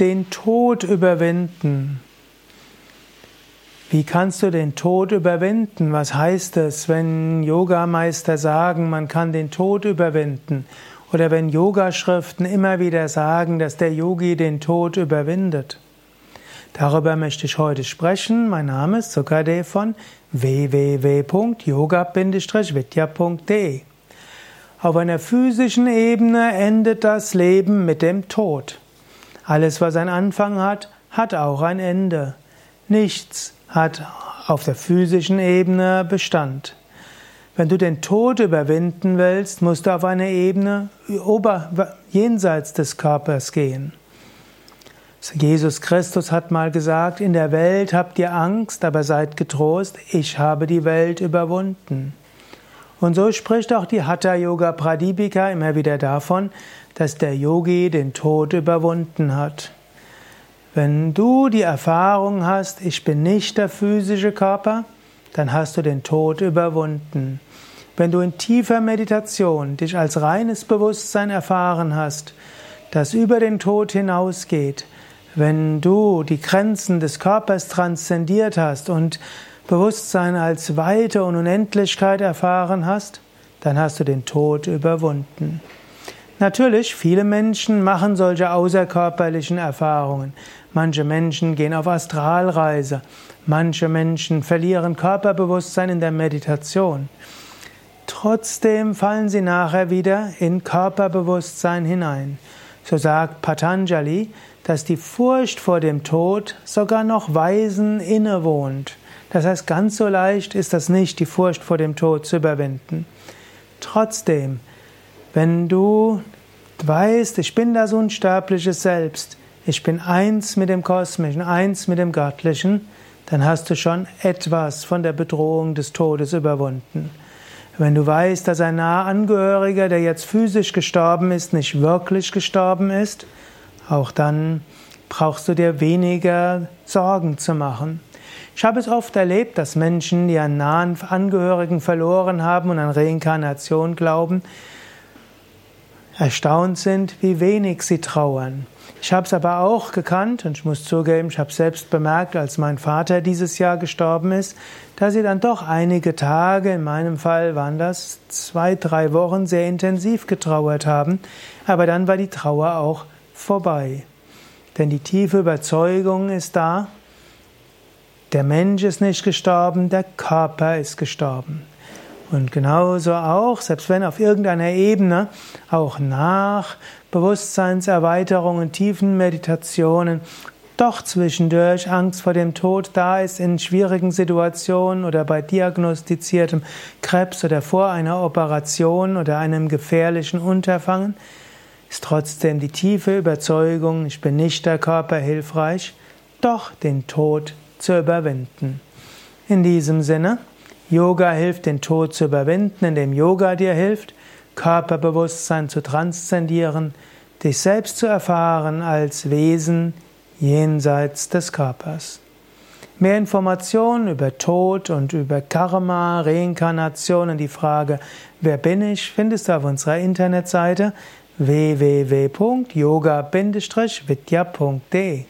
Den Tod überwinden. Wie kannst du den Tod überwinden? Was heißt es, wenn Yogameister sagen, man kann den Tod überwinden? Oder wenn Yogaschriften immer wieder sagen, dass der Yogi den Tod überwindet? Darüber möchte ich heute sprechen. Mein Name ist Sukade von www.yoga-vidya.de. Auf einer physischen Ebene endet das Leben mit dem Tod. Alles, was einen Anfang hat, hat auch ein Ende. Nichts hat auf der physischen Ebene Bestand. Wenn du den Tod überwinden willst, musst du auf eine Ebene ober, jenseits des Körpers gehen. Jesus Christus hat mal gesagt, in der Welt habt ihr Angst, aber seid getrost, ich habe die Welt überwunden. Und so spricht auch die Hatha Yoga Pradipika immer wieder davon, dass der Yogi den Tod überwunden hat. Wenn du die Erfahrung hast, ich bin nicht der physische Körper, dann hast du den Tod überwunden. Wenn du in tiefer Meditation dich als reines Bewusstsein erfahren hast, das über den Tod hinausgeht, wenn du die Grenzen des Körpers transzendiert hast und Bewusstsein als Weite und Unendlichkeit erfahren hast, dann hast du den Tod überwunden. Natürlich, viele Menschen machen solche außerkörperlichen Erfahrungen. Manche Menschen gehen auf Astralreise. Manche Menschen verlieren Körperbewusstsein in der Meditation. Trotzdem fallen sie nachher wieder in Körperbewusstsein hinein. So sagt Patanjali, dass die Furcht vor dem Tod sogar noch Weisen innewohnt. Das heißt, ganz so leicht ist das nicht, die Furcht vor dem Tod zu überwinden. Trotzdem, wenn du weißt, ich bin das unsterbliche Selbst, ich bin eins mit dem Kosmischen, eins mit dem Göttlichen, dann hast du schon etwas von der Bedrohung des Todes überwunden. Wenn du weißt, dass ein naher Angehöriger, der jetzt physisch gestorben ist, nicht wirklich gestorben ist, auch dann brauchst du dir weniger Sorgen zu machen. Ich habe es oft erlebt, dass Menschen, die einen nahen Angehörigen verloren haben und an Reinkarnation glauben, erstaunt sind, wie wenig sie trauern. Ich habe es aber auch gekannt und ich muss zugeben, ich habe selbst bemerkt, als mein Vater dieses Jahr gestorben ist, dass sie dann doch einige Tage, in meinem Fall waren das zwei, drei Wochen, sehr intensiv getrauert haben, aber dann war die Trauer auch vorbei. Denn die tiefe Überzeugung ist da, der Mensch ist nicht gestorben, der Körper ist gestorben. Und genauso auch, selbst wenn auf irgendeiner Ebene auch nach Bewusstseinserweiterungen, tiefen Meditationen doch zwischendurch Angst vor dem Tod da ist in schwierigen Situationen oder bei diagnostiziertem Krebs oder vor einer Operation oder einem gefährlichen Unterfangen, ist trotzdem die tiefe Überzeugung, ich bin nicht der Körper hilfreich, doch den Tod zu überwinden. In diesem Sinne, Yoga hilft, den Tod zu überwinden, indem Yoga dir hilft, Körperbewusstsein zu transzendieren, dich selbst zu erfahren als Wesen jenseits des Körpers. Mehr Informationen über Tod und über Karma, Reinkarnation und die Frage, wer bin ich, findest du auf unserer Internetseite www.yoga-vidya.de